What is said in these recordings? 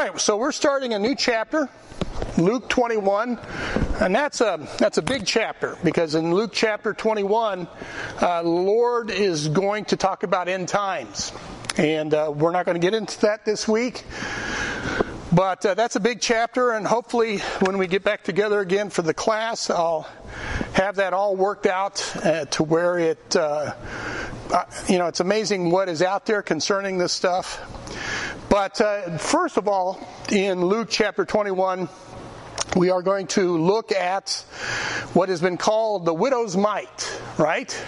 right, so we're starting a new chapter, Luke 21, and that's a that's a big chapter because in Luke chapter 21, uh, Lord is going to talk about end times, and uh, we're not going to get into that this week. But uh, that's a big chapter, and hopefully, when we get back together again for the class, I'll have that all worked out uh, to where it, uh, uh, you know, it's amazing what is out there concerning this stuff. But uh, first of all, in Luke chapter 21, we are going to look at what has been called the widow's mite, right?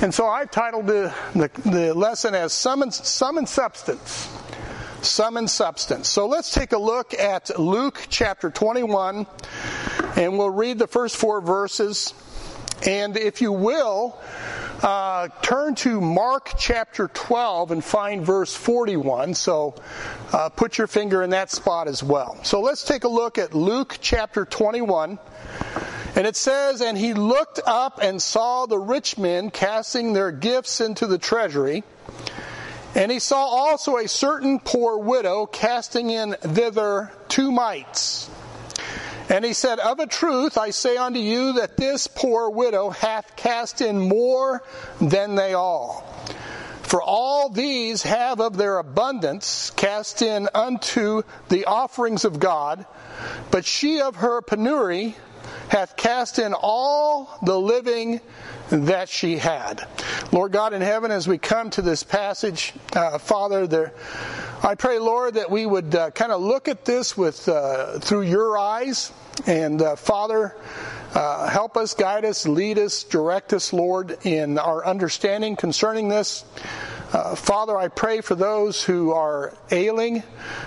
And so I've titled the, the, the lesson as Sum and, Sum and Substance. Sum and Substance. So let's take a look at Luke chapter 21, and we'll read the first four verses. And if you will, uh, turn to Mark chapter 12 and find verse 41. So uh, put your finger in that spot as well. So let's take a look at Luke chapter 21. And it says, And he looked up and saw the rich men casting their gifts into the treasury. And he saw also a certain poor widow casting in thither two mites. And he said, Of a truth, I say unto you that this poor widow hath cast in more than they all. For all these have of their abundance cast in unto the offerings of God, but she of her penury hath cast in all the living that she had. Lord God in heaven, as we come to this passage, uh, Father, there, I pray, Lord, that we would uh, kind of look at this with uh, through your eyes, and uh, Father, uh, help us, guide us, lead us, direct us, Lord, in our understanding concerning this. Uh, Father, I pray for those who are ailing,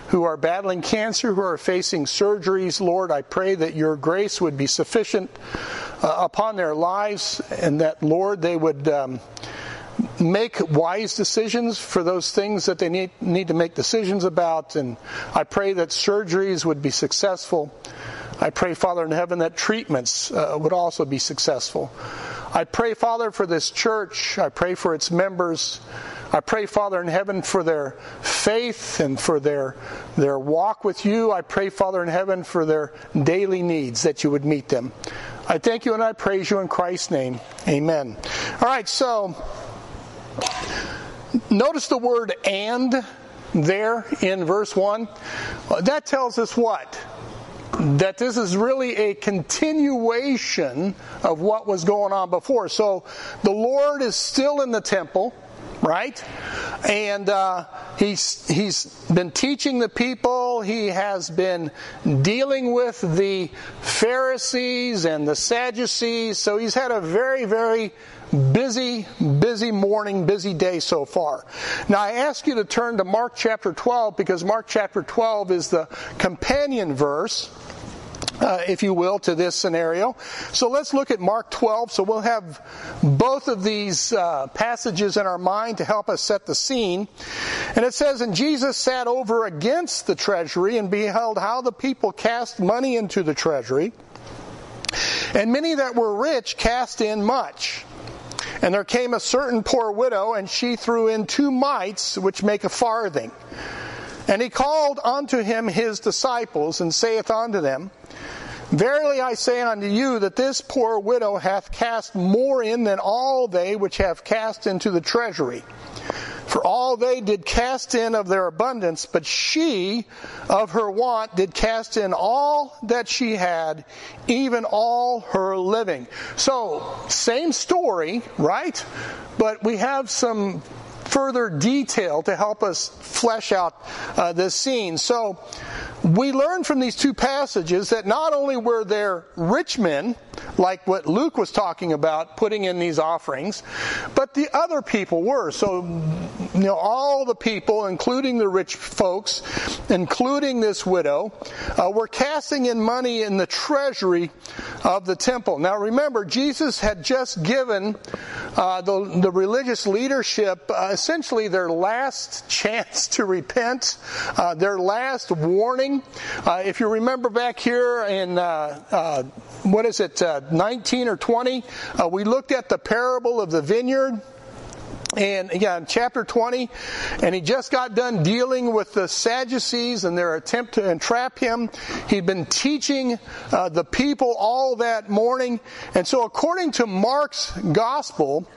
who are battling cancer, who are facing surgeries. Lord, I pray that your grace would be sufficient uh, upon their lives, and that, Lord, they would. Um, make wise decisions for those things that they need, need to make decisions about. And I pray that surgeries would be successful. I pray, Father in heaven, that treatments uh, would also be successful. I pray, Father, for this church. I pray for its members. I pray, Father in heaven, for their faith and for their, their walk with you. I pray, Father in heaven, for their daily needs that you would meet them. I thank you and I praise you in Christ's name. Amen. All right, so Notice the word and there in verse 1. That tells us what? That this is really a continuation of what was going on before. So the Lord is still in the temple, right? And uh, he's he's been teaching the people. He has been dealing with the Pharisees and the Sadducees. So he's had a very very busy, busy morning, busy day so far. Now I ask you to turn to Mark chapter 12 because Mark chapter 12 is the companion verse. Uh, if you will, to this scenario. So let's look at Mark 12. So we'll have both of these uh, passages in our mind to help us set the scene. And it says, And Jesus sat over against the treasury and beheld how the people cast money into the treasury. And many that were rich cast in much. And there came a certain poor widow, and she threw in two mites, which make a farthing. And he called unto him his disciples, and saith unto them, Verily I say unto you that this poor widow hath cast more in than all they which have cast into the treasury. For all they did cast in of their abundance, but she of her want did cast in all that she had, even all her living. So, same story, right? But we have some further detail to help us flesh out uh, this scene. So, we learn from these two passages that not only were there rich men, like what Luke was talking about, putting in these offerings, but the other people were. So, you know, all the people, including the rich folks, including this widow, uh, were casting in money in the treasury of the temple. Now remember, Jesus had just given uh, the, the religious leadership uh, essentially their last chance to repent, uh, their last warning uh, if you remember back here in, uh, uh, what is it, uh, 19 or 20, uh, we looked at the parable of the vineyard. and again, chapter 20, and he just got done dealing with the Sadducees and their attempt to entrap him. He'd been teaching uh, the people all that morning. And so, according to Mark's gospel,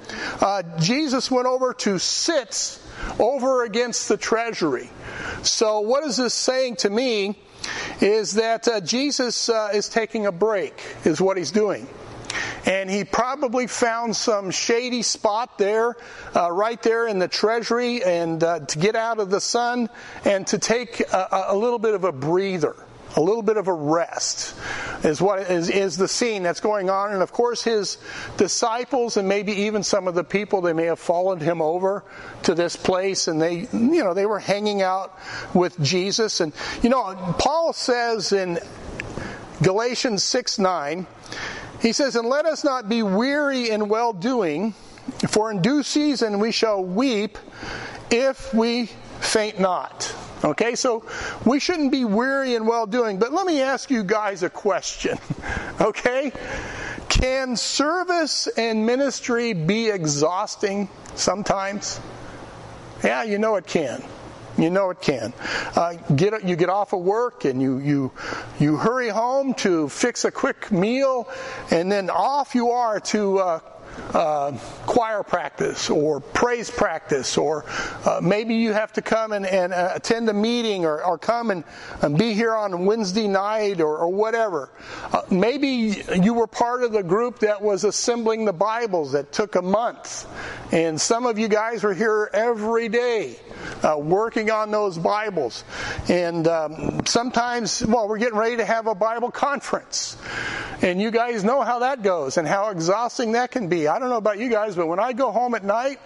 uh, Jesus went over to sit over against the treasury. So, what is this saying to me? Is that uh, Jesus uh, is taking a break, is what he's doing and he probably found some shady spot there, uh, right there in the treasury, and uh, to get out of the sun and to take a, a little bit of a breather a little bit of a rest is what is, is the scene that's going on. And of course his disciples and maybe even some of the people they may have followed him over to this place and they you know they were hanging out with jesus. And you know paul says in galatians 6 9 he says, And let us not be weary in well doing, for in due season we shall weep if we faint not. Okay, so we shouldn't be weary in well doing. But let me ask you guys a question. Okay? Can service and ministry be exhausting sometimes? Yeah, you know it can. You know it can. Uh, get you get off of work and you you you hurry home to fix a quick meal, and then off you are to uh, uh, choir practice or praise practice, or uh, maybe you have to come and, and uh, attend a meeting or, or come and, and, be here on Wednesday night or, or whatever. Uh, maybe you were part of the group that was assembling the Bibles that took a month, and some of you guys were here every day. Uh, working on those Bibles. And um, sometimes, well, we're getting ready to have a Bible conference. And you guys know how that goes and how exhausting that can be. I don't know about you guys, but when I go home at night,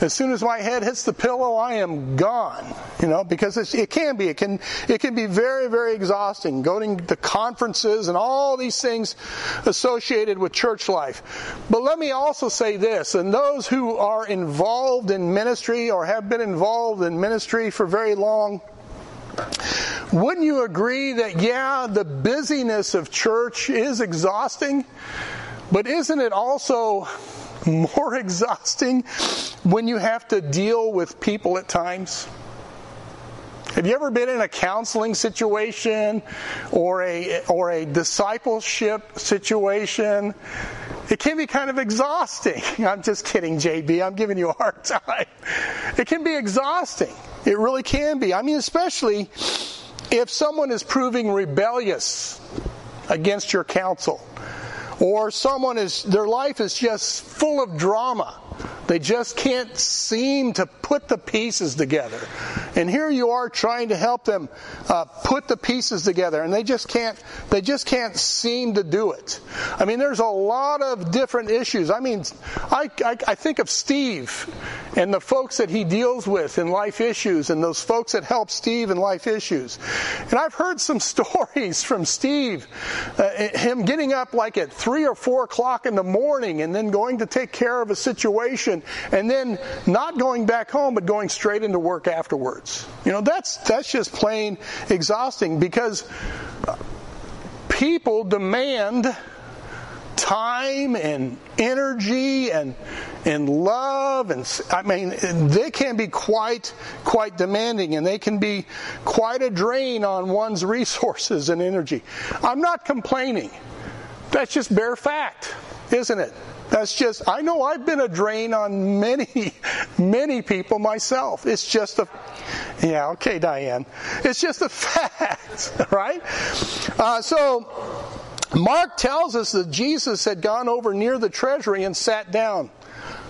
as soon as my head hits the pillow, I am gone. You know, because it can be. It can. It can be very, very exhausting. Going to conferences and all these things associated with church life. But let me also say this: and those who are involved in ministry or have been involved in ministry for very long. Wouldn't you agree that, yeah, the busyness of church is exhausting, but isn't it also more exhausting when you have to deal with people at times? Have you ever been in a counseling situation or a or a discipleship situation? It can be kind of exhausting. I'm just kidding, JB. I'm giving you a hard time. It can be exhausting. It really can be. I mean, especially if someone is proving rebellious against your counsel or someone is their life is just full of drama they just can't seem to put the pieces together. And here you are trying to help them uh, put the pieces together and they just can't they just can't seem to do it. I mean there's a lot of different issues. I mean i, I, I think of steve and the folks that he deals with in life issues and those folks that help steve in life issues. And i've heard some stories from steve uh, him getting up like at three or four o'clock in the morning and then going to take care of a situation and then not going back home but going straight into work afterwards you know, that's that's just plain exhausting because people demand time and energy and and love and I mean they can be quite quite demanding and they can be quite a drain on one's resources and energy. I'm not complaining. That's just bare fact, isn't it? That's just, I know I've been a drain on many, many people myself. It's just a, yeah, okay, Diane. It's just a fact, right? Uh, so, Mark tells us that Jesus had gone over near the treasury and sat down.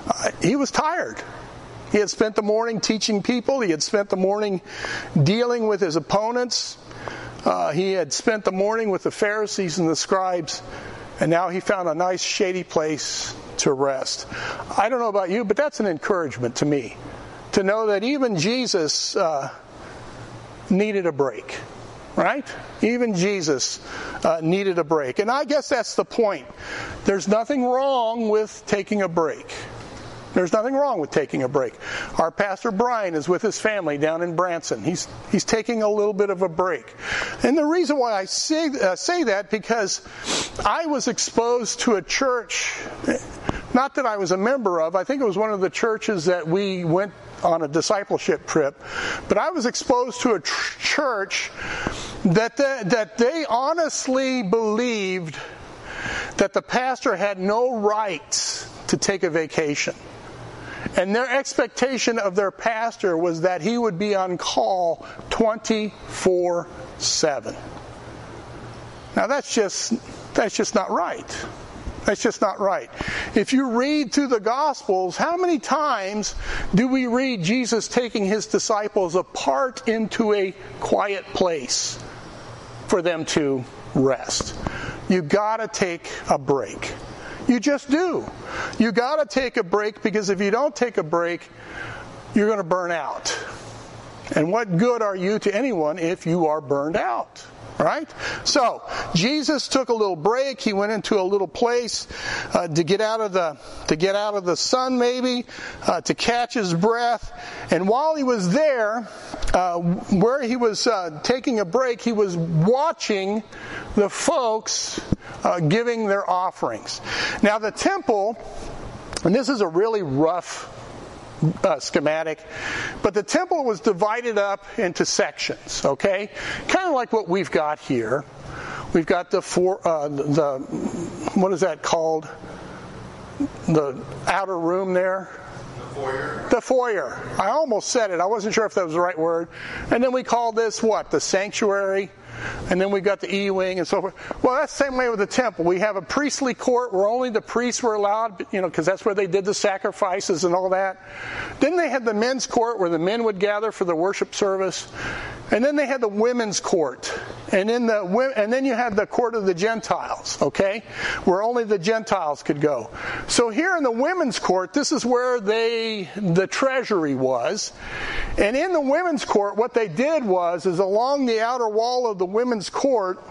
Uh, he was tired. He had spent the morning teaching people, he had spent the morning dealing with his opponents, uh, he had spent the morning with the Pharisees and the scribes. And now he found a nice shady place to rest. I don't know about you, but that's an encouragement to me to know that even Jesus uh, needed a break, right? Even Jesus uh, needed a break. And I guess that's the point. There's nothing wrong with taking a break. There's nothing wrong with taking a break. Our pastor Brian is with his family down in Branson. He's he's taking a little bit of a break, and the reason why I say uh, say that because I was exposed to a church not that I was a member of. I think it was one of the churches that we went on a discipleship trip, but I was exposed to a tr- church that the, that they honestly believed that the pastor had no rights to take a vacation. And their expectation of their pastor was that he would be on call 24 7. Now that's just that's just not right. That's just not right. If you read through the Gospels, how many times do we read Jesus taking his disciples apart into a quiet place for them to rest? You gotta take a break. You just do. You gotta take a break because if you don't take a break, you're gonna burn out. And what good are you to anyone if you are burned out? Right? So, Jesus took a little break. He went into a little place uh, to get out of the to get out of the sun, maybe uh, to catch his breath. And while he was there, uh, where he was uh, taking a break, he was watching the folks uh, giving their offerings. Now, the temple, and this is a really rough uh, schematic. But the temple was divided up into sections, okay? Kind of like what we've got here. We've got the four, uh, the, what is that called? The outer room there. The foyer. The foyer. I almost said it. I wasn't sure if that was the right word. And then we call this what? The sanctuary and then we've got the E wing and so forth. Well, that's the same way with the temple. We have a priestly court where only the priests were allowed, you know, because that's where they did the sacrifices and all that. Then they had the men's court where the men would gather for the worship service. And then they had the women's court. And then the and then you had the court of the Gentiles, okay? Where only the Gentiles could go. So here in the women's court, this is where they the treasury was. And in the women's court, what they did was is along the outer wall of the women's court,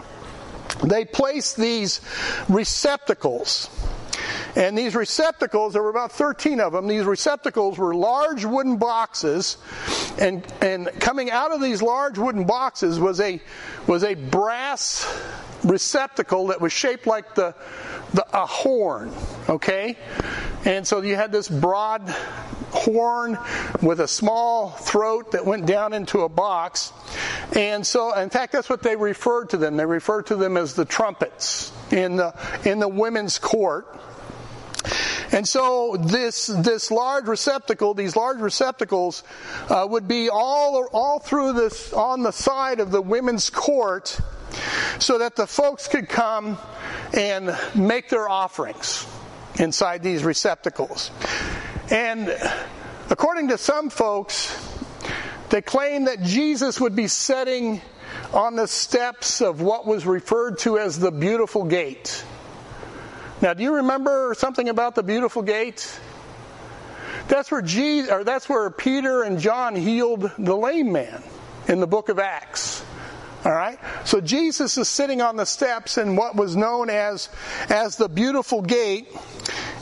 they placed these receptacles. And these receptacles, there were about 13 of them, these receptacles were large wooden boxes, and, and coming out of these large wooden boxes was a, was a brass receptacle that was shaped like the, the, a horn, okay? And so you had this broad horn with a small throat that went down into a box. And so, in fact, that's what they referred to them. They referred to them as the trumpets in the, in the women's court. And so this this large receptacle, these large receptacles, uh, would be all all through this on the side of the women's court, so that the folks could come and make their offerings inside these receptacles. And according to some folks, they claim that Jesus would be setting on the steps of what was referred to as the beautiful gate. Now, do you remember something about the beautiful gate? That's where Jesus, or that's where Peter and John healed the lame man in the book of Acts. All right? So Jesus is sitting on the steps in what was known as as the beautiful gate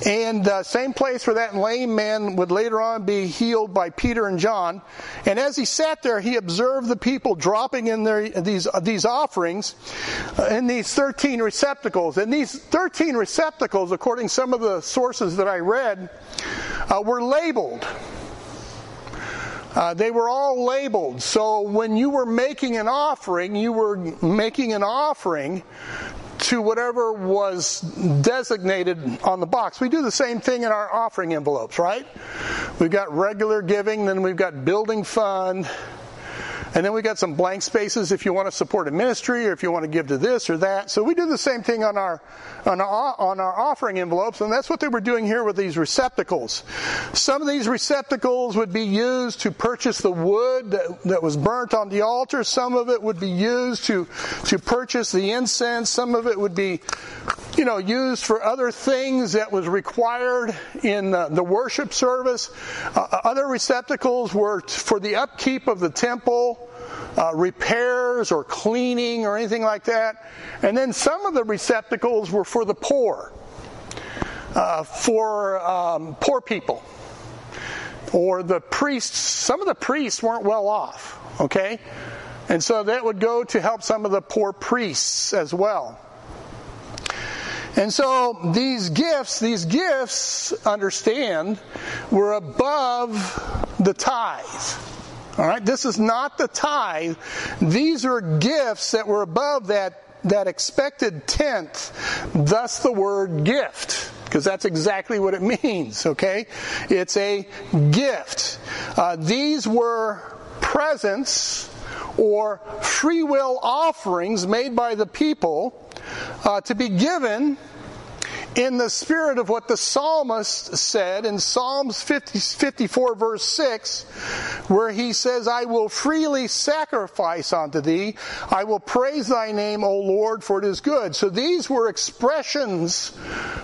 and uh, same place where that lame man would later on be healed by Peter and John. And as he sat there, he observed the people dropping in their, these, uh, these offerings uh, in these 13 receptacles. And these 13 receptacles, according to some of the sources that I read, uh, were labeled. Uh, they were all labeled. So when you were making an offering, you were making an offering to whatever was designated on the box. We do the same thing in our offering envelopes, right? We've got regular giving, then we've got building fund, and then we got some blank spaces if you want to support a ministry or if you want to give to this or that. So we do the same thing on our on our, on our offering envelopes, and that's what they were doing here with these receptacles. Some of these receptacles would be used to purchase the wood that, that was burnt on the altar. Some of it would be used to to purchase the incense. Some of it would be you know, used for other things that was required in the, the worship service. Uh, other receptacles were for the upkeep of the temple, uh, repairs or cleaning or anything like that. And then some of the receptacles were for the poor, uh, for um, poor people. Or the priests, some of the priests weren't well off, okay? And so that would go to help some of the poor priests as well. And so these gifts, these gifts, understand, were above the tithe. All right, this is not the tithe. These are gifts that were above that that expected tenth. Thus the word gift because that's exactly what it means, okay? It's a gift. Uh, these were presents or free will offerings made by the people uh, to be given in the spirit of what the psalmist said in Psalms 50, 54 verse 6, where he says, I will freely sacrifice unto thee. I will praise thy name, O Lord, for it is good. So these were expressions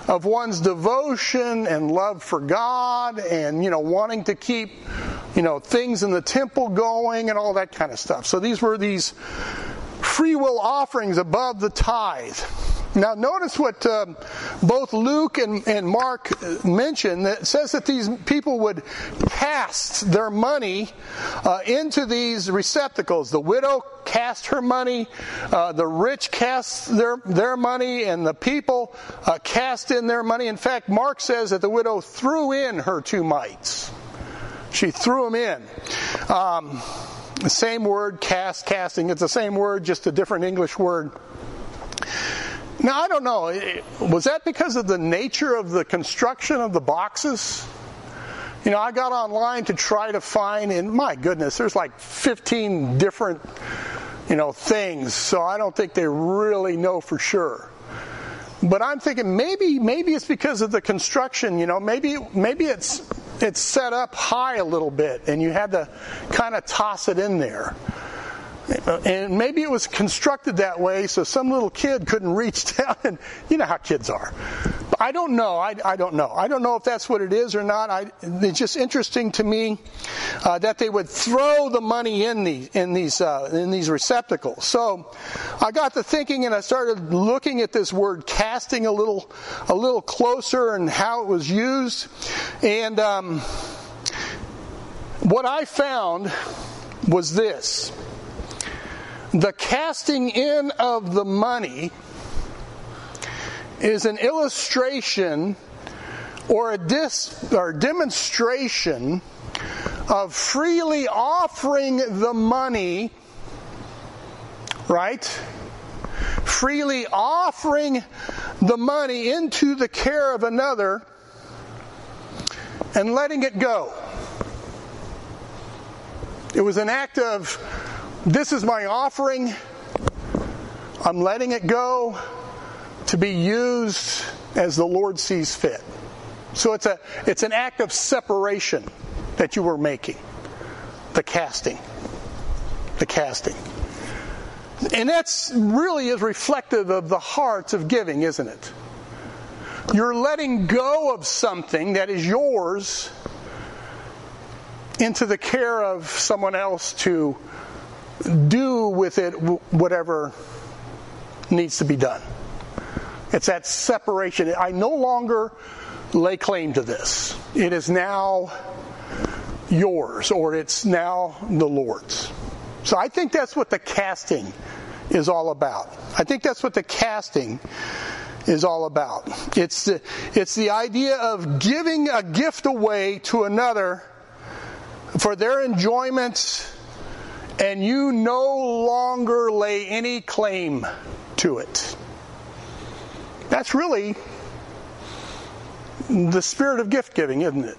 of one's devotion and love for God and, you know, wanting to keep, you know, things in the temple going and all that kind of stuff. So these were these free will offerings above the tithe. Now, notice what um, both Luke and, and Mark mention. That says that these people would cast their money uh, into these receptacles. The widow cast her money, uh, the rich cast their their money, and the people uh, cast in their money. In fact, Mark says that the widow threw in her two mites. She threw them in. Um, the same word, cast, casting. It's the same word, just a different English word. Now, I don't know. Was that because of the nature of the construction of the boxes? You know, I got online to try to find, and my goodness, there's like 15 different, you know, things. So I don't think they really know for sure. But I'm thinking maybe, maybe it's because of the construction. You know, maybe, maybe it's it's set up high a little bit, and you had to kind of toss it in there. And maybe it was constructed that way so some little kid couldn't reach down and you know how kids are. But I don't know. I, I don't know. I don't know if that's what it is or not. I, it's just interesting to me uh, that they would throw the money in these in these uh, in these receptacles. So I got to thinking and I started looking at this word casting a little a little closer and how it was used. And um, what I found was this the casting in of the money is an illustration or a dis, or demonstration of freely offering the money, right? Freely offering the money into the care of another and letting it go. It was an act of this is my offering. I'm letting it go to be used as the Lord sees fit. So it's a it's an act of separation that you were making. The casting. The casting. And that's really is reflective of the heart of giving, isn't it? You're letting go of something that is yours into the care of someone else to do with it whatever needs to be done. It's that separation. I no longer lay claim to this. It is now yours, or it's now the Lord's. So I think that's what the casting is all about. I think that's what the casting is all about. It's the, it's the idea of giving a gift away to another for their enjoyment and you no longer lay any claim to it. That's really the spirit of gift giving, isn't it?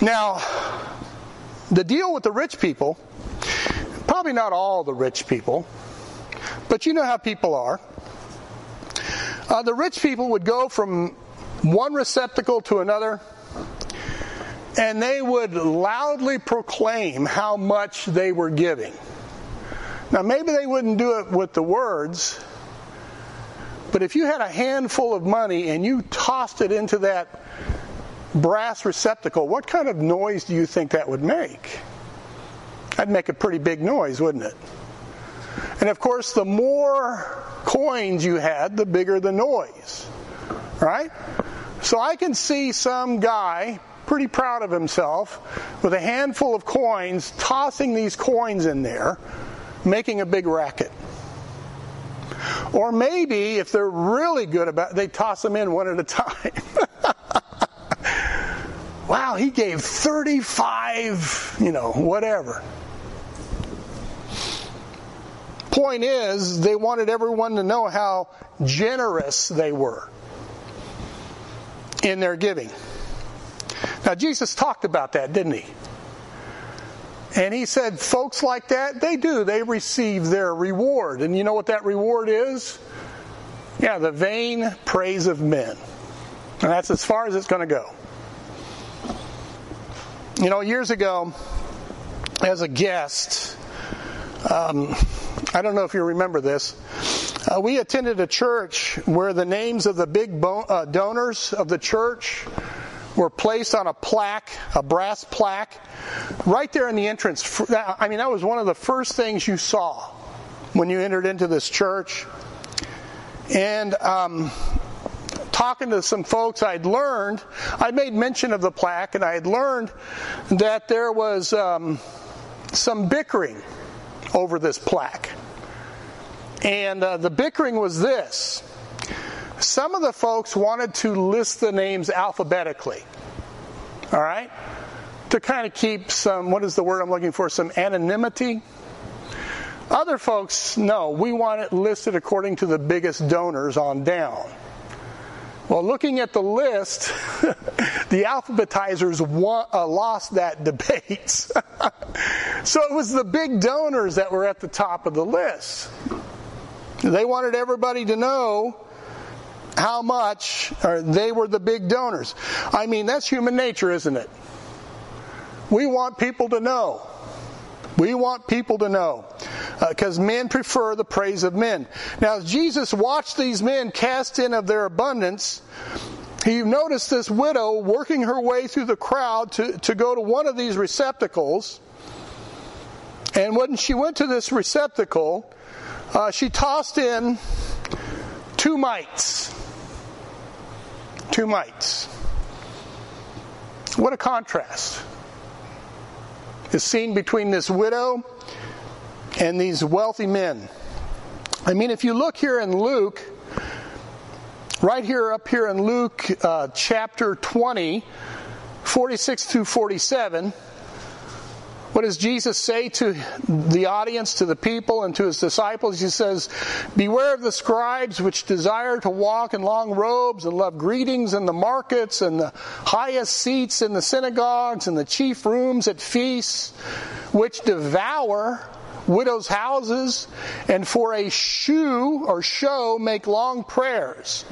Now, the deal with the rich people, probably not all the rich people, but you know how people are. Uh, the rich people would go from one receptacle to another and they would loudly proclaim how much they were giving. Now, maybe they wouldn't do it with the words, but if you had a handful of money and you tossed it into that brass receptacle, what kind of noise do you think that would make? That'd make a pretty big noise, wouldn't it? And of course, the more coins you had, the bigger the noise. Right? So I can see some guy pretty proud of himself with a handful of coins, tossing these coins in there, making a big racket. Or maybe if they're really good about it, they toss them in one at a time. wow, he gave 35, you know, whatever. Point is, they wanted everyone to know how generous they were in their giving. Now, Jesus talked about that, didn't he? And he said, folks like that, they do. They receive their reward. And you know what that reward is? Yeah, the vain praise of men. And that's as far as it's going to go. You know, years ago, as a guest, um, I don't know if you remember this. Uh, we attended a church where the names of the big bo- uh, donors of the church were placed on a plaque, a brass plaque, right there in the entrance. I mean, that was one of the first things you saw when you entered into this church. And um, talking to some folks, I'd learned, I made mention of the plaque, and I had learned that there was um, some bickering over this plaque. And uh, the bickering was this some of the folks wanted to list the names alphabetically. All right? To kind of keep some, what is the word I'm looking for? Some anonymity. Other folks, no, we want it listed according to the biggest donors on down. Well, looking at the list, the alphabetizers won, uh, lost that debate. so it was the big donors that were at the top of the list. They wanted everybody to know how much or they were the big donors. I mean, that's human nature, isn't it? We want people to know. We want people to know. Because uh, men prefer the praise of men. Now, as Jesus watched these men cast in of their abundance, he noticed this widow working her way through the crowd to, to go to one of these receptacles. And when she went to this receptacle, uh, she tossed in two mites two mites. What a contrast is seen between this widow and these wealthy men. I mean, if you look here in Luke, right here up here in Luke uh, chapter 20, 46 through 47, what does Jesus say to the audience, to the people, and to his disciples? He says, Beware of the scribes which desire to walk in long robes and love greetings in the markets and the highest seats in the synagogues and the chief rooms at feasts, which devour widows' houses, and for a shoe or show make long prayers.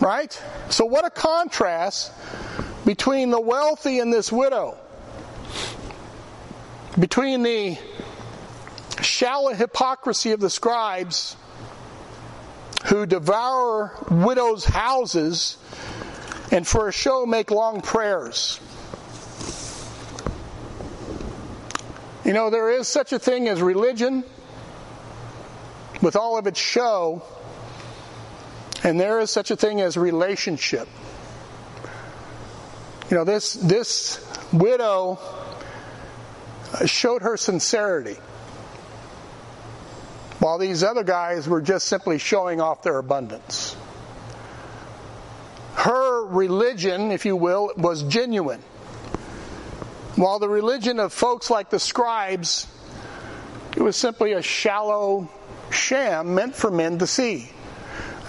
Right? So, what a contrast between the wealthy and this widow between the shallow hypocrisy of the scribes who devour widows' houses and for a show make long prayers. You know, there is such a thing as religion with all of its show, and there is such a thing as relationship. You know, this, this widow showed her sincerity. While these other guys were just simply showing off their abundance. Her religion, if you will, was genuine. While the religion of folks like the scribes, it was simply a shallow sham meant for men to see.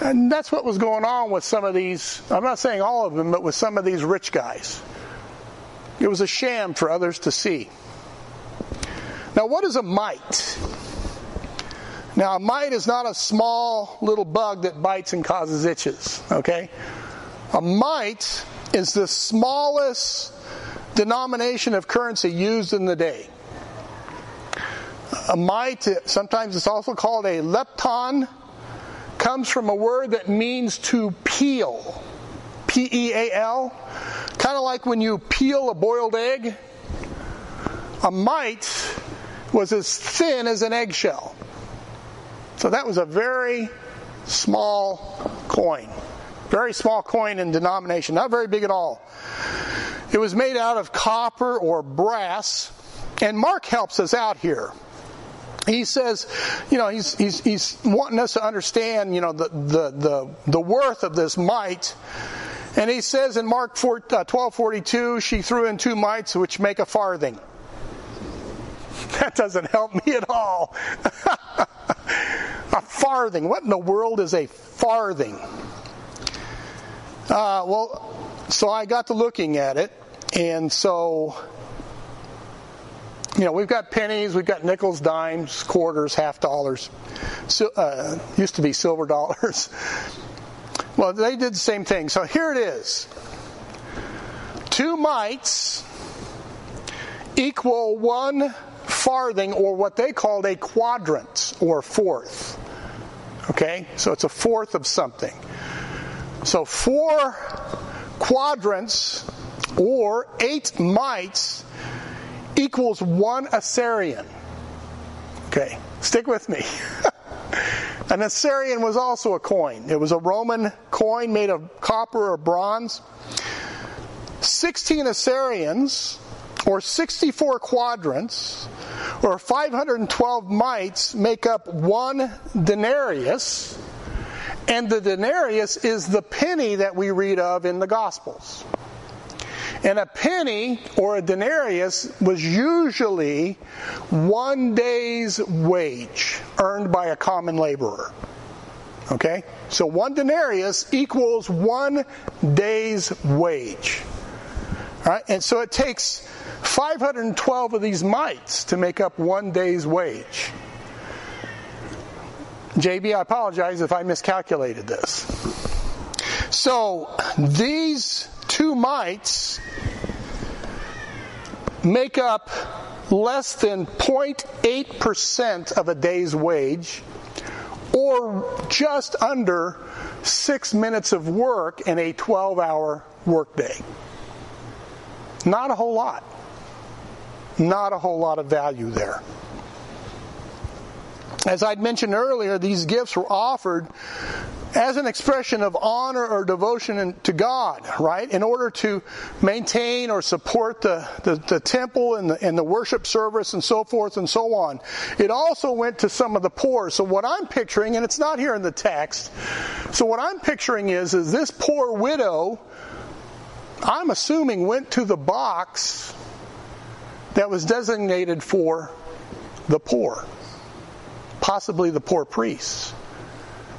And that's what was going on with some of these, I'm not saying all of them, but with some of these rich guys. It was a sham for others to see. Now, what is a mite? Now, a mite is not a small little bug that bites and causes itches, okay? A mite is the smallest denomination of currency used in the day. A mite, sometimes it's also called a lepton, comes from a word that means to peel. P E A L. Kind of like when you peel a boiled egg. A mite was as thin as an eggshell. So that was a very small coin. Very small coin in denomination, not very big at all. It was made out of copper or brass, and Mark helps us out here. he says, you know, he's, he's, he's wanting us to understand, you know, the, the, the, the worth of this mite. And he says in Mark 4, uh, 12 42, she threw in two mites which make a farthing. That doesn't help me at all. a farthing. What in the world is a farthing? Uh, well, so I got to looking at it, and so you know, we've got pennies, we've got nickels, dimes, quarters, half dollars. So, uh, used to be silver dollars. Well, they did the same thing. So here it is. Two mites equal one farthing, or what they called a quadrant, or fourth. Okay? So it's a fourth of something. So four quadrants, or eight mites, equals one assarion. Okay, stick with me. An assarion was also a coin. It was a Roman coin made of copper or bronze. 16 assarions, or 64 quadrants, or 512 mites make up one denarius, and the denarius is the penny that we read of in the Gospels. And a penny or a denarius was usually one day's wage earned by a common laborer. Okay? So one denarius equals one day's wage. All right? And so it takes 512 of these mites to make up one day's wage. JB, I apologize if I miscalculated this. So these two mites make up less than 0.8% of a day's wage or just under six minutes of work in a 12 hour workday. Not a whole lot. Not a whole lot of value there. As I'd mentioned earlier, these gifts were offered as an expression of honor or devotion to God, right? In order to maintain or support the, the, the, temple and the, and the worship service and so forth and so on. It also went to some of the poor. So what I'm picturing, and it's not here in the text, so what I'm picturing is, is this poor widow, I'm assuming went to the box that was designated for the poor, possibly the poor priests.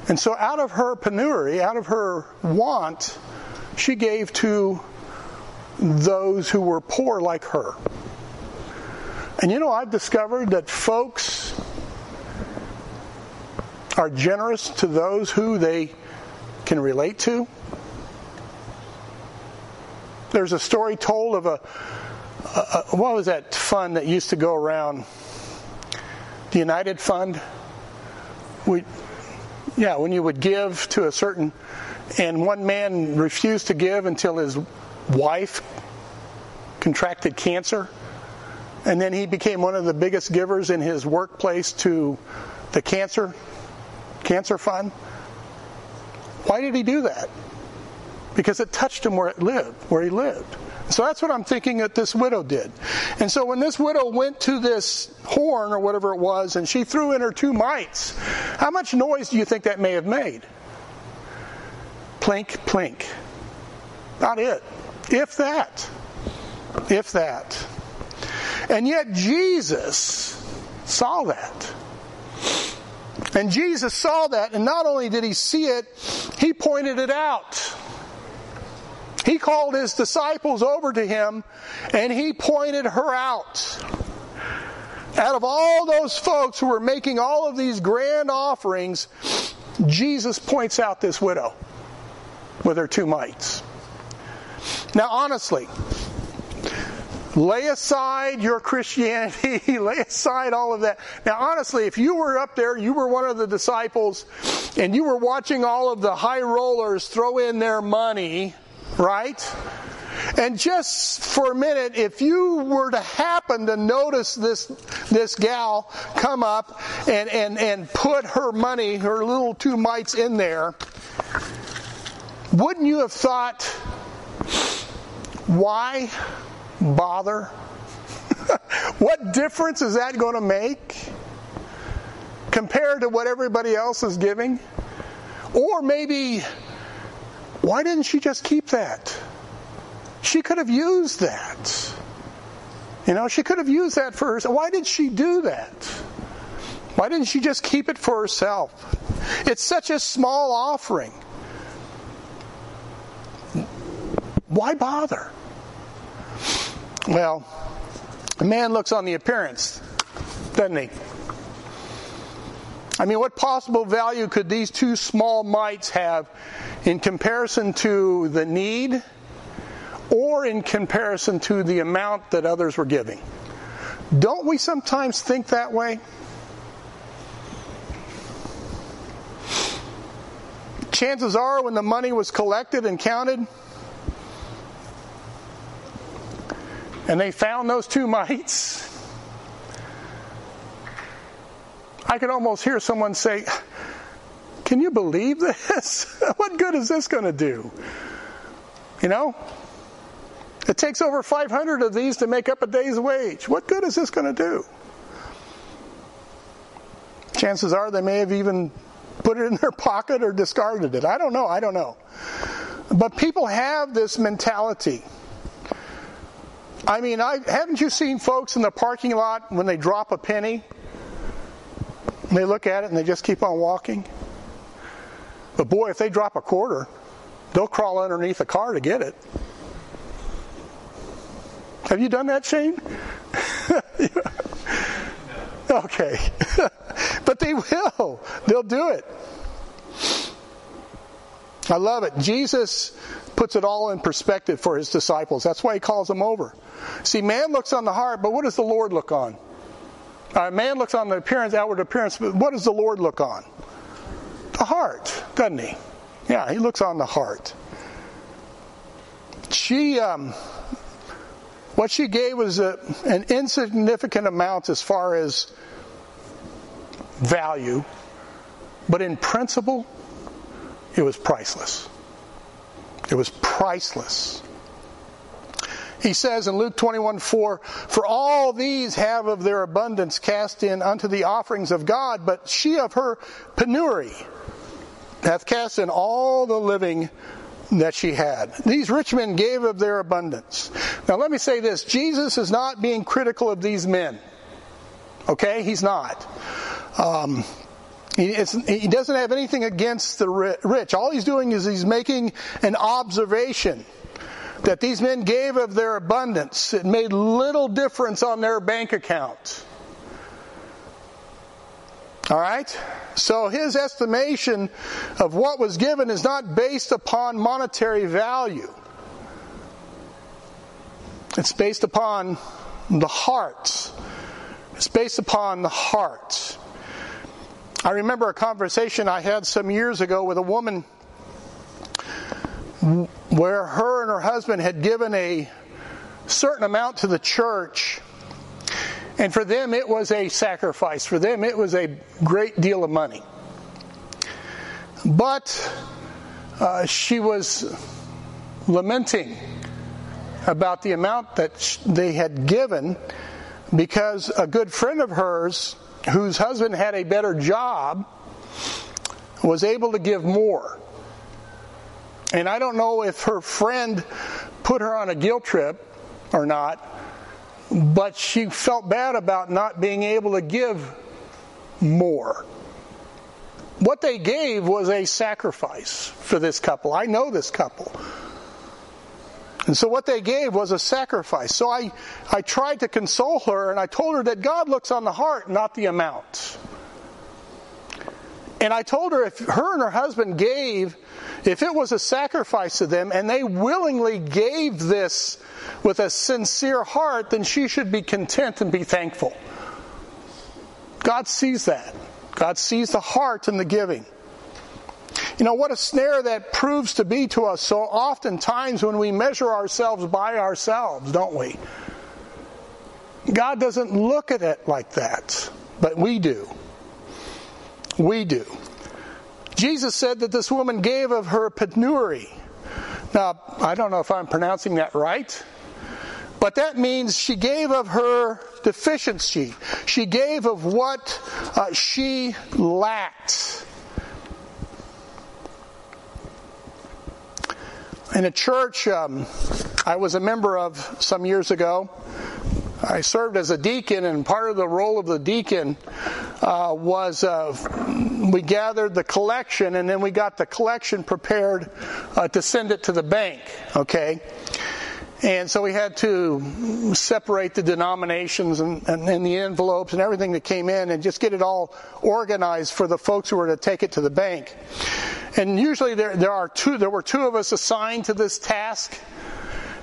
And so, out of her penury, out of her want, she gave to those who were poor like her. And you know, I've discovered that folks are generous to those who they can relate to. There's a story told of a, a, a what was that fund that used to go around? The United Fund. We yeah, when you would give to a certain, and one man refused to give until his wife contracted cancer. And then he became one of the biggest givers in his workplace to the cancer cancer fund. Why did he do that? Because it touched him where it lived, where he lived. So that's what I'm thinking that this widow did. And so when this widow went to this horn or whatever it was and she threw in her two mites, how much noise do you think that may have made? Plink, plink. Not it. If that. If that. And yet Jesus saw that. And Jesus saw that, and not only did he see it, he pointed it out. He called his disciples over to him and he pointed her out. Out of all those folks who were making all of these grand offerings, Jesus points out this widow with her two mites. Now, honestly, lay aside your Christianity, lay aside all of that. Now, honestly, if you were up there, you were one of the disciples, and you were watching all of the high rollers throw in their money right? And just for a minute, if you were to happen to notice this, this gal come up and, and, and put her money, her little two mites in there, wouldn't you have thought, why bother? what difference is that going to make? compared to what everybody else is giving? Or maybe, why didn't she just keep that? She could have used that. You know, she could have used that for herself. Why did she do that? Why didn't she just keep it for herself? It's such a small offering. Why bother? Well, a man looks on the appearance, doesn't he? I mean, what possible value could these two small mites have in comparison to the need or in comparison to the amount that others were giving? Don't we sometimes think that way? Chances are, when the money was collected and counted, and they found those two mites, I could almost hear someone say, Can you believe this? what good is this going to do? You know? It takes over 500 of these to make up a day's wage. What good is this going to do? Chances are they may have even put it in their pocket or discarded it. I don't know. I don't know. But people have this mentality. I mean, I, haven't you seen folks in the parking lot when they drop a penny? They look at it and they just keep on walking. But boy, if they drop a quarter, they'll crawl underneath a car to get it. Have you done that, Shane? okay. but they will. They'll do it. I love it. Jesus puts it all in perspective for his disciples. That's why he calls them over. See, man looks on the heart, but what does the Lord look on? Uh, man looks on the appearance, outward appearance, but what does the Lord look on? The heart, doesn't he? Yeah, he looks on the heart. She, um, what she gave was a, an insignificant amount as far as value, but in principle, it was priceless. It was priceless. He says in Luke 21 4, For all these have of their abundance cast in unto the offerings of God, but she of her penury hath cast in all the living that she had. These rich men gave of their abundance. Now let me say this Jesus is not being critical of these men. Okay? He's not. Um, he, he doesn't have anything against the rich. All he's doing is he's making an observation that these men gave of their abundance. It made little difference on their bank account. All right? So his estimation of what was given is not based upon monetary value. It's based upon the heart. It's based upon the heart. I remember a conversation I had some years ago with a woman where her and her husband had given a certain amount to the church. And for them, it was a sacrifice. For them, it was a great deal of money. But uh, she was lamenting about the amount that they had given because a good friend of hers, whose husband had a better job, was able to give more. And I don't know if her friend put her on a guilt trip or not, but she felt bad about not being able to give more. What they gave was a sacrifice for this couple. I know this couple. And so what they gave was a sacrifice. So I, I tried to console her and I told her that God looks on the heart, not the amount. And I told her if her and her husband gave, if it was a sacrifice to them and they willingly gave this with a sincere heart, then she should be content and be thankful. God sees that. God sees the heart and the giving. You know, what a snare that proves to be to us so oftentimes when we measure ourselves by ourselves, don't we? God doesn't look at it like that, but we do. We do. Jesus said that this woman gave of her penury. Now, I don't know if I'm pronouncing that right, But that means she gave of her deficiency. She gave of what uh, she lacked. In a church um, I was a member of some years ago, I served as a deacon, and part of the role of the deacon uh, was uh, we gathered the collection, and then we got the collection prepared uh, to send it to the bank. Okay. And so we had to separate the denominations and, and, and, the envelopes and everything that came in and just get it all organized for the folks who were to take it to the bank. And usually there, there are two, there were two of us assigned to this task.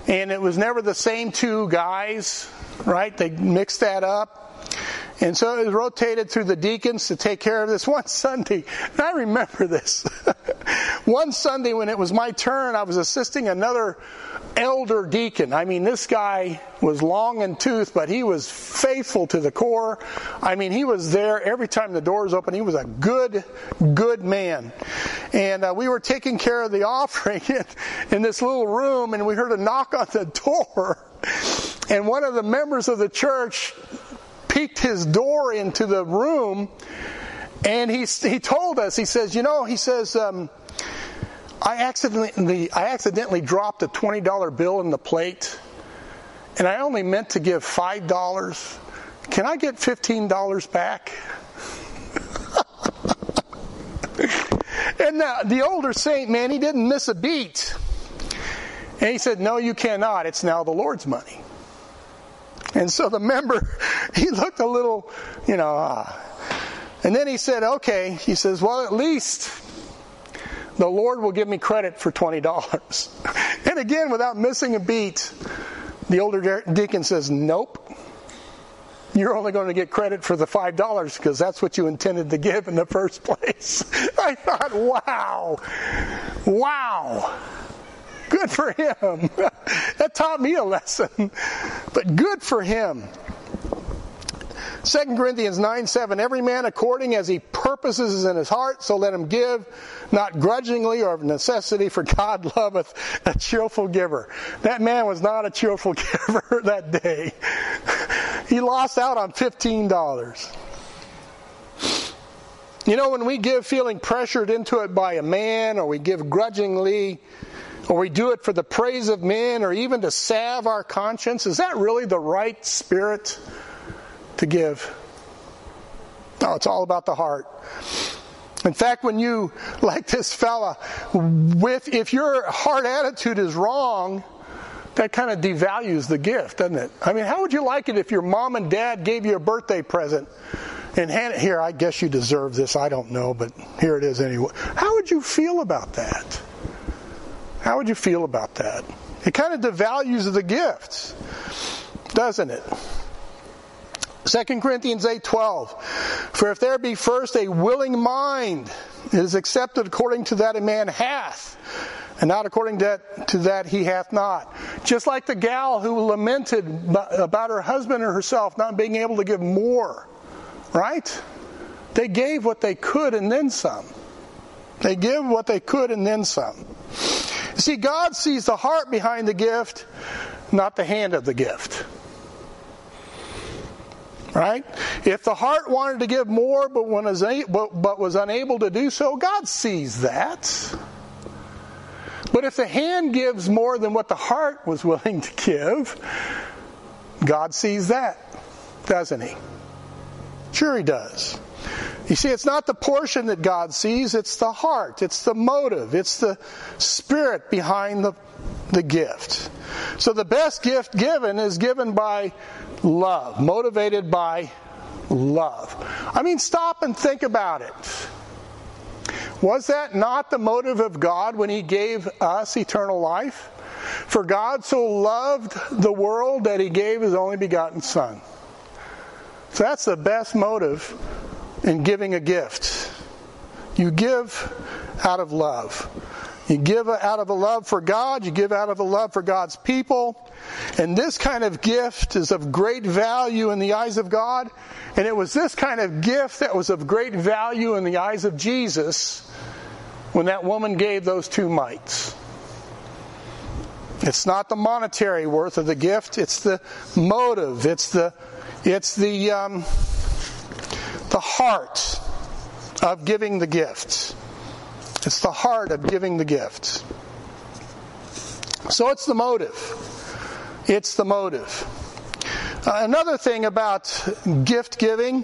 And it was never the same two guys right? They mixed that up. And so it was rotated through the deacons to take care of this one Sunday. And I remember this. one Sunday when it was my turn, I was assisting another elder deacon. I mean, this guy was long in tooth, but he was faithful to the core. I mean, he was there every time the doors opened. He was a good, good man. And uh, we were taking care of the offering in, in this little room, and we heard a knock on the door. And one of the members of the church peeked his door into the room and he, he told us, he says, you know, he says, um, I accidentally, I accidentally dropped a $20 bill in the plate and I only meant to give $5. Can I get $15 back? and the, the older saint, man, he didn't miss a beat. And he said, No, you cannot. It's now the Lord's money. And so the member, he looked a little, you know, uh, and then he said, Okay. He says, Well, at least the Lord will give me credit for $20. And again, without missing a beat, the older deacon says, Nope. You're only going to get credit for the $5 because that's what you intended to give in the first place. I thought, wow. Wow. Good for him. that taught me a lesson. But good for him. 2 Corinthians 9 7, every man according as he purposes in his heart, so let him give, not grudgingly or of necessity, for God loveth a cheerful giver. That man was not a cheerful giver that day. he lost out on $15. You know, when we give feeling pressured into it by a man, or we give grudgingly, or we do it for the praise of men or even to salve our conscience, is that really the right spirit to give? No, it's all about the heart. In fact, when you, like this fella, with, if your heart attitude is wrong, that kind of devalues the gift, doesn't it? I mean, how would you like it if your mom and dad gave you a birthday present and hand it here? I guess you deserve this. I don't know, but here it is anyway. How would you feel about that? How would you feel about that? It kind of devalues the gift, doesn't it? 2 Corinthians 8:12 For if there be first a willing mind it is accepted according to that a man hath and not according to that, to that he hath not just like the gal who lamented about her husband or herself not being able to give more right they gave what they could and then some they give what they could and then some See, God sees the heart behind the gift, not the hand of the gift. Right? If the heart wanted to give more but was, but was unable to do so, God sees that. But if the hand gives more than what the heart was willing to give, God sees that, doesn't He? Sure, He does. You see, it's not the portion that God sees, it's the heart, it's the motive, it's the spirit behind the, the gift. So the best gift given is given by love, motivated by love. I mean, stop and think about it. Was that not the motive of God when He gave us eternal life? For God so loved the world that He gave His only begotten Son. So that's the best motive in giving a gift. You give out of love. You give out of a love for God, you give out of a love for God's people. And this kind of gift is of great value in the eyes of God. And it was this kind of gift that was of great value in the eyes of Jesus when that woman gave those two mites. It's not the monetary worth of the gift, it's the motive, it's the, it's the, um, the heart of giving the gift. It's the heart of giving the gift. So it's the motive. It's the motive. Uh, another thing about gift giving,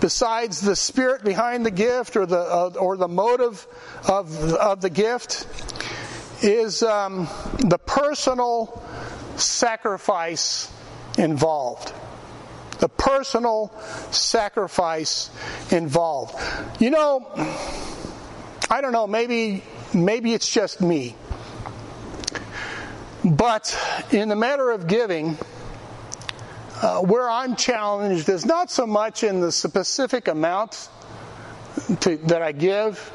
besides the spirit behind the gift or the uh, or the motive of of the gift, is um, the personal sacrifice involved. The personal sacrifice involved. You know, I don't know. Maybe maybe it's just me. But in the matter of giving, uh, where I'm challenged is not so much in the specific amount to, that I give,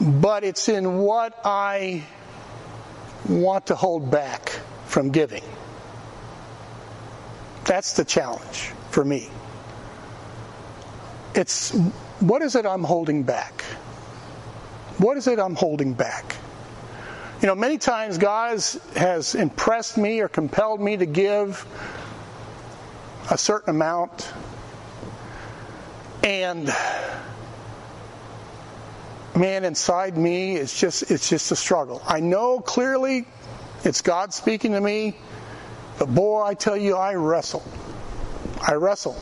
but it's in what I want to hold back from giving. That's the challenge for me. It's what is it I'm holding back? What is it I'm holding back? You know, many times God has impressed me or compelled me to give a certain amount, and man, inside me, it's just it's just a struggle. I know clearly it's God speaking to me, but boy, I tell you, I wrestle. I wrestle.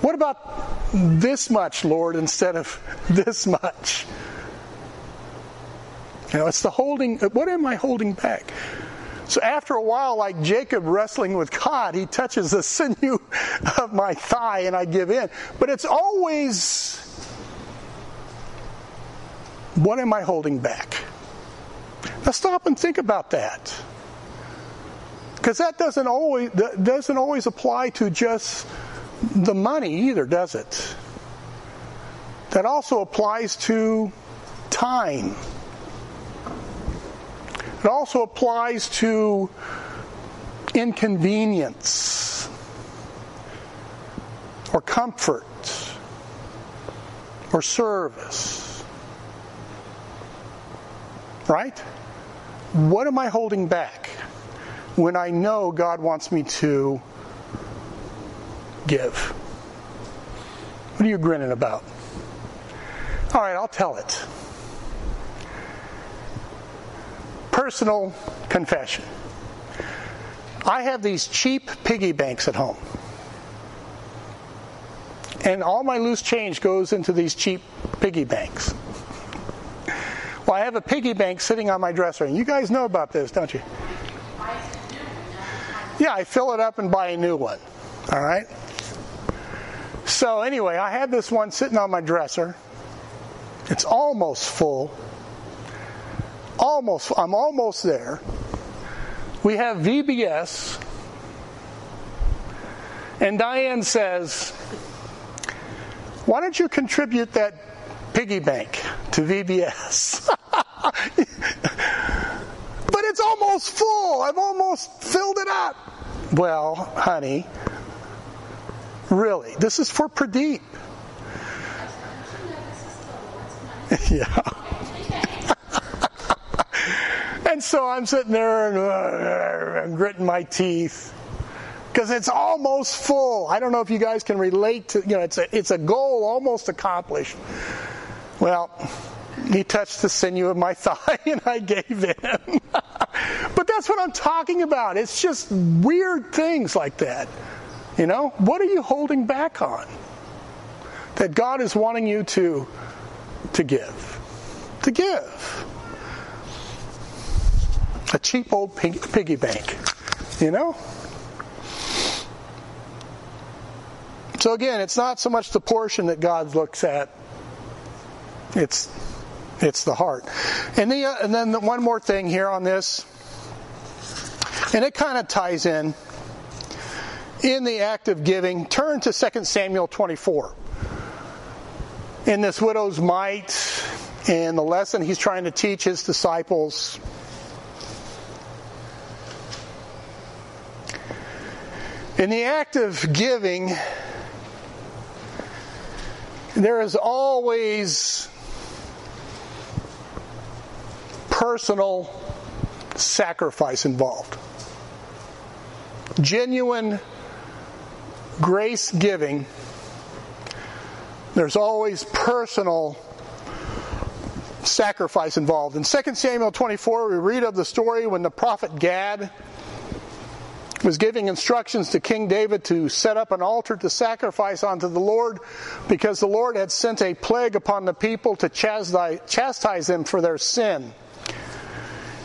What about this much, Lord, instead of this much? You know, it's the holding, what am I holding back? So after a while, like Jacob wrestling with God, he touches the sinew of my thigh and I give in. But it's always, what am I holding back? Now stop and think about that. Because that doesn't always, that doesn't always apply to just the money either, does it? That also applies to time it also applies to inconvenience or comfort or service. Right? What am I holding back when I know God wants me to give? What are you grinning about? All right, I'll tell it. personal confession. I have these cheap piggy banks at home. And all my loose change goes into these cheap piggy banks. Well, I have a piggy bank sitting on my dresser, and you guys know about this, don't you? Yeah, I fill it up and buy a new one. All right? So, anyway, I had this one sitting on my dresser. It's almost full almost, I'm almost there. We have VBS, and Diane says, Why don't you contribute that piggy bank to VBS? almost full. I've almost filled it up. Well, honey, really, this is for Pradeep. yeah. And so I'm sitting there and uh, I'm gritting my teeth because it's almost full. I don't know if you guys can relate to, you know, it's a, it's a goal almost accomplished. Well, he touched the sinew of my thigh and I gave in. but that's what I'm talking about. It's just weird things like that. You know, what are you holding back on? That God is wanting you to to give. To give a cheap old piggy bank, you know? So again, it's not so much the portion that God looks at. It's it's the heart. And, the, and then the, one more thing here on this, and it kind of ties in. In the act of giving, turn to 2 Samuel 24. In this widow's mite, and the lesson he's trying to teach his disciples In the act of giving, there is always personal sacrifice involved. Genuine grace giving, there's always personal sacrifice involved. In 2 Samuel 24, we read of the story when the prophet Gad was giving instructions to King David to set up an altar to sacrifice unto the Lord because the Lord had sent a plague upon the people to chastise them for their sin.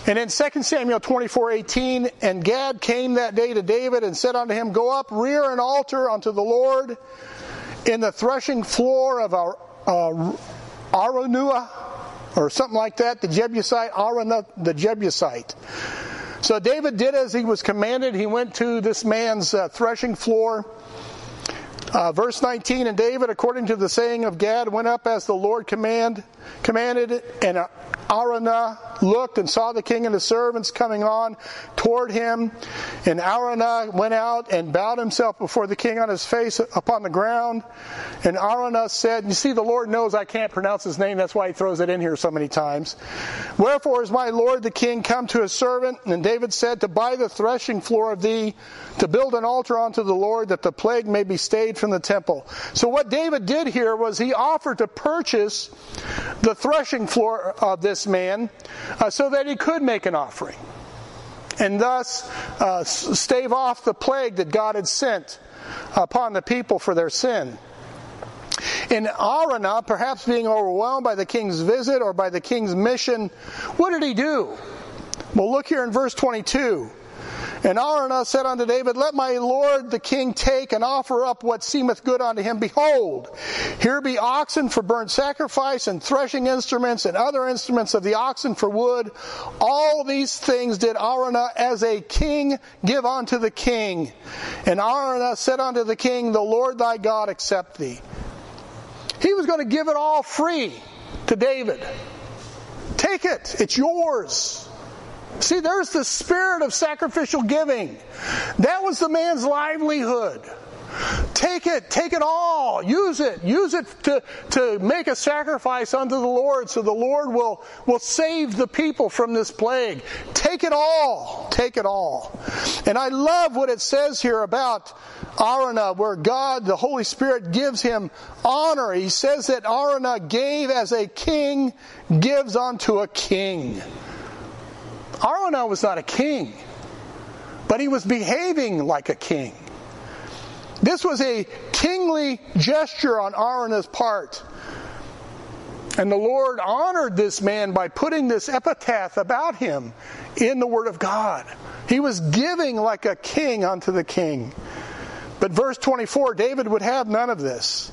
And in 2 Samuel 24 18, and Gad came that day to David and said unto him, Go up, rear an altar unto the Lord in the threshing floor of our uh, Araunah, or something like that, the Jebusite, Araunah the Jebusite. So David did as he was commanded. He went to this man's uh, threshing floor. Uh, verse 19, and David, according to the saying of Gad, went up as the Lord command, commanded, and Araunah looked and saw the king and his servants coming on toward him. And Araunah went out and bowed himself before the king on his face upon the ground. And Araunah said, You see, the Lord knows I can't pronounce his name, that's why he throws it in here so many times. Wherefore is my Lord the king come to his servant? And David said, To buy the threshing floor of thee, to build an altar unto the Lord, that the plague may be stayed from the temple. So what David did here was he offered to purchase the threshing floor of this man uh, so that he could make an offering and thus uh, stave off the plague that God had sent upon the people for their sin. In Araunah, perhaps being overwhelmed by the king's visit or by the king's mission, what did he do? Well, look here in verse 22. And Araunah said unto David, Let my lord the king take and offer up what seemeth good unto him. Behold, here be oxen for burnt sacrifice, and threshing instruments, and other instruments of the oxen for wood. All these things did Araunah as a king give unto the king. And Araunah said unto the king, The Lord thy God accept thee. He was going to give it all free to David. Take it, it's yours. See, there's the spirit of sacrificial giving. That was the man's livelihood. Take it, take it all, use it, use it to, to make a sacrifice unto the Lord so the Lord will, will save the people from this plague. Take it all, take it all. And I love what it says here about Araunah, where God, the Holy Spirit, gives him honor. He says that Araunah gave as a king gives unto a king. Araunah was not a king, but he was behaving like a king. This was a kingly gesture on Araunah's part. And the Lord honored this man by putting this epitaph about him in the Word of God. He was giving like a king unto the king. But verse 24, David would have none of this.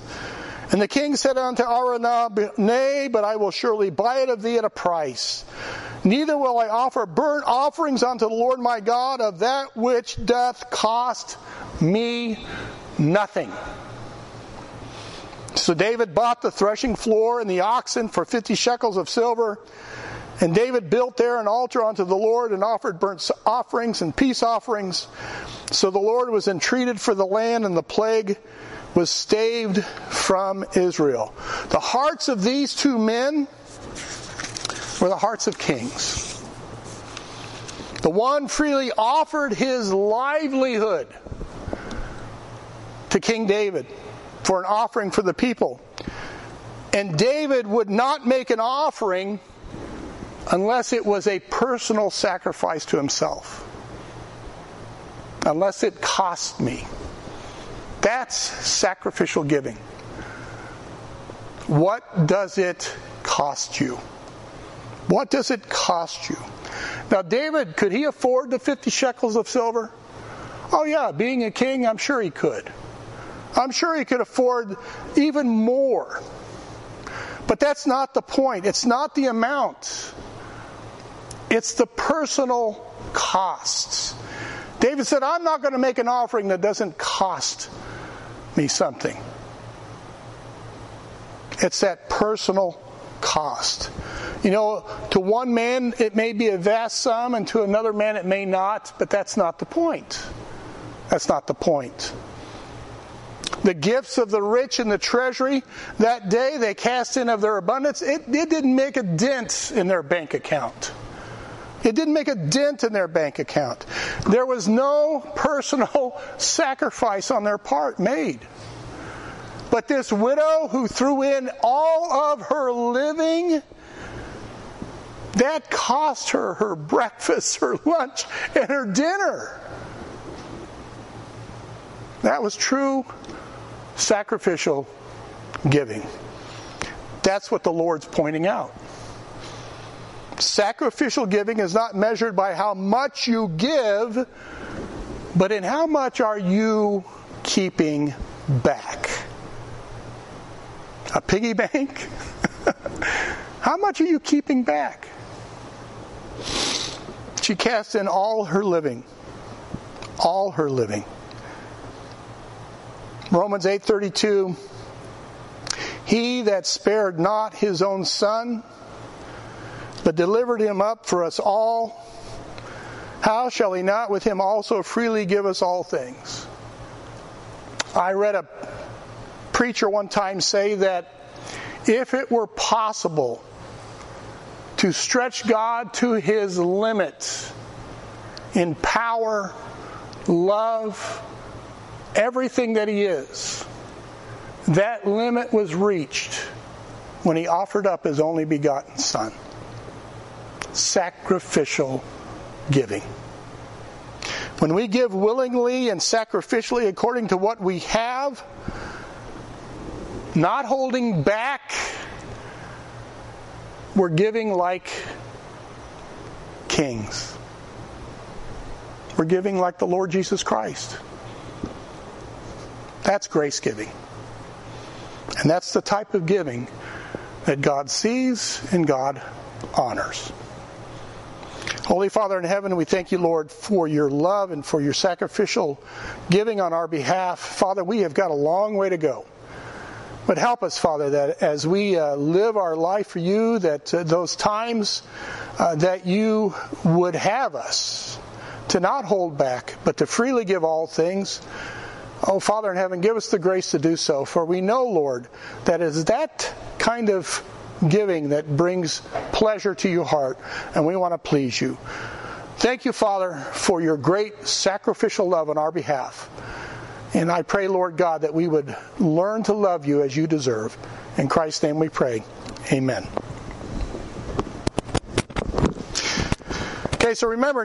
And the king said unto Araunah, Nay, but I will surely buy it of thee at a price. Neither will I offer burnt offerings unto the Lord my God of that which doth cost me nothing. So David bought the threshing floor and the oxen for fifty shekels of silver. And David built there an altar unto the Lord and offered burnt offerings and peace offerings. So the Lord was entreated for the land, and the plague was staved from Israel. The hearts of these two men were the hearts of kings. The one freely offered his livelihood to King David for an offering for the people. And David would not make an offering unless it was a personal sacrifice to himself. Unless it cost me. That's sacrificial giving. What does it cost you? What does it cost you? Now, David, could he afford the 50 shekels of silver? Oh, yeah, being a king, I'm sure he could. I'm sure he could afford even more. But that's not the point. It's not the amount, it's the personal costs. David said, I'm not going to make an offering that doesn't cost me something. It's that personal cost. You know, to one man it may be a vast sum, and to another man it may not, but that's not the point. That's not the point. The gifts of the rich in the treasury, that day they cast in of their abundance, it, it didn't make a dent in their bank account. It didn't make a dent in their bank account. There was no personal sacrifice on their part made. But this widow who threw in all of her living, that cost her her breakfast, her lunch, and her dinner. That was true sacrificial giving. That's what the Lord's pointing out. Sacrificial giving is not measured by how much you give, but in how much are you keeping back. A piggy bank? how much are you keeping back? She cast in all her living. All her living. Romans 8:32 He that spared not his own son but delivered him up for us all how shall he not with him also freely give us all things I read a preacher one time say that if it were possible to stretch God to his limits in power, love, everything that he is. That limit was reached when he offered up his only begotten Son. Sacrificial giving. When we give willingly and sacrificially according to what we have, not holding back, we're giving like kings. We're giving like the Lord Jesus Christ. That's grace giving. And that's the type of giving that God sees and God honors. Holy Father in heaven, we thank you, Lord, for your love and for your sacrificial giving on our behalf. Father, we have got a long way to go. But help us, Father, that as we uh, live our life for you, that uh, those times uh, that you would have us to not hold back, but to freely give all things, Oh, Father in heaven, give us the grace to do so, for we know, Lord, that is that kind of giving that brings pleasure to your heart, and we want to please you. Thank you, Father, for your great sacrificial love on our behalf. And I pray, Lord God, that we would learn to love you as you deserve. In Christ's name we pray. Amen. Okay, so remember.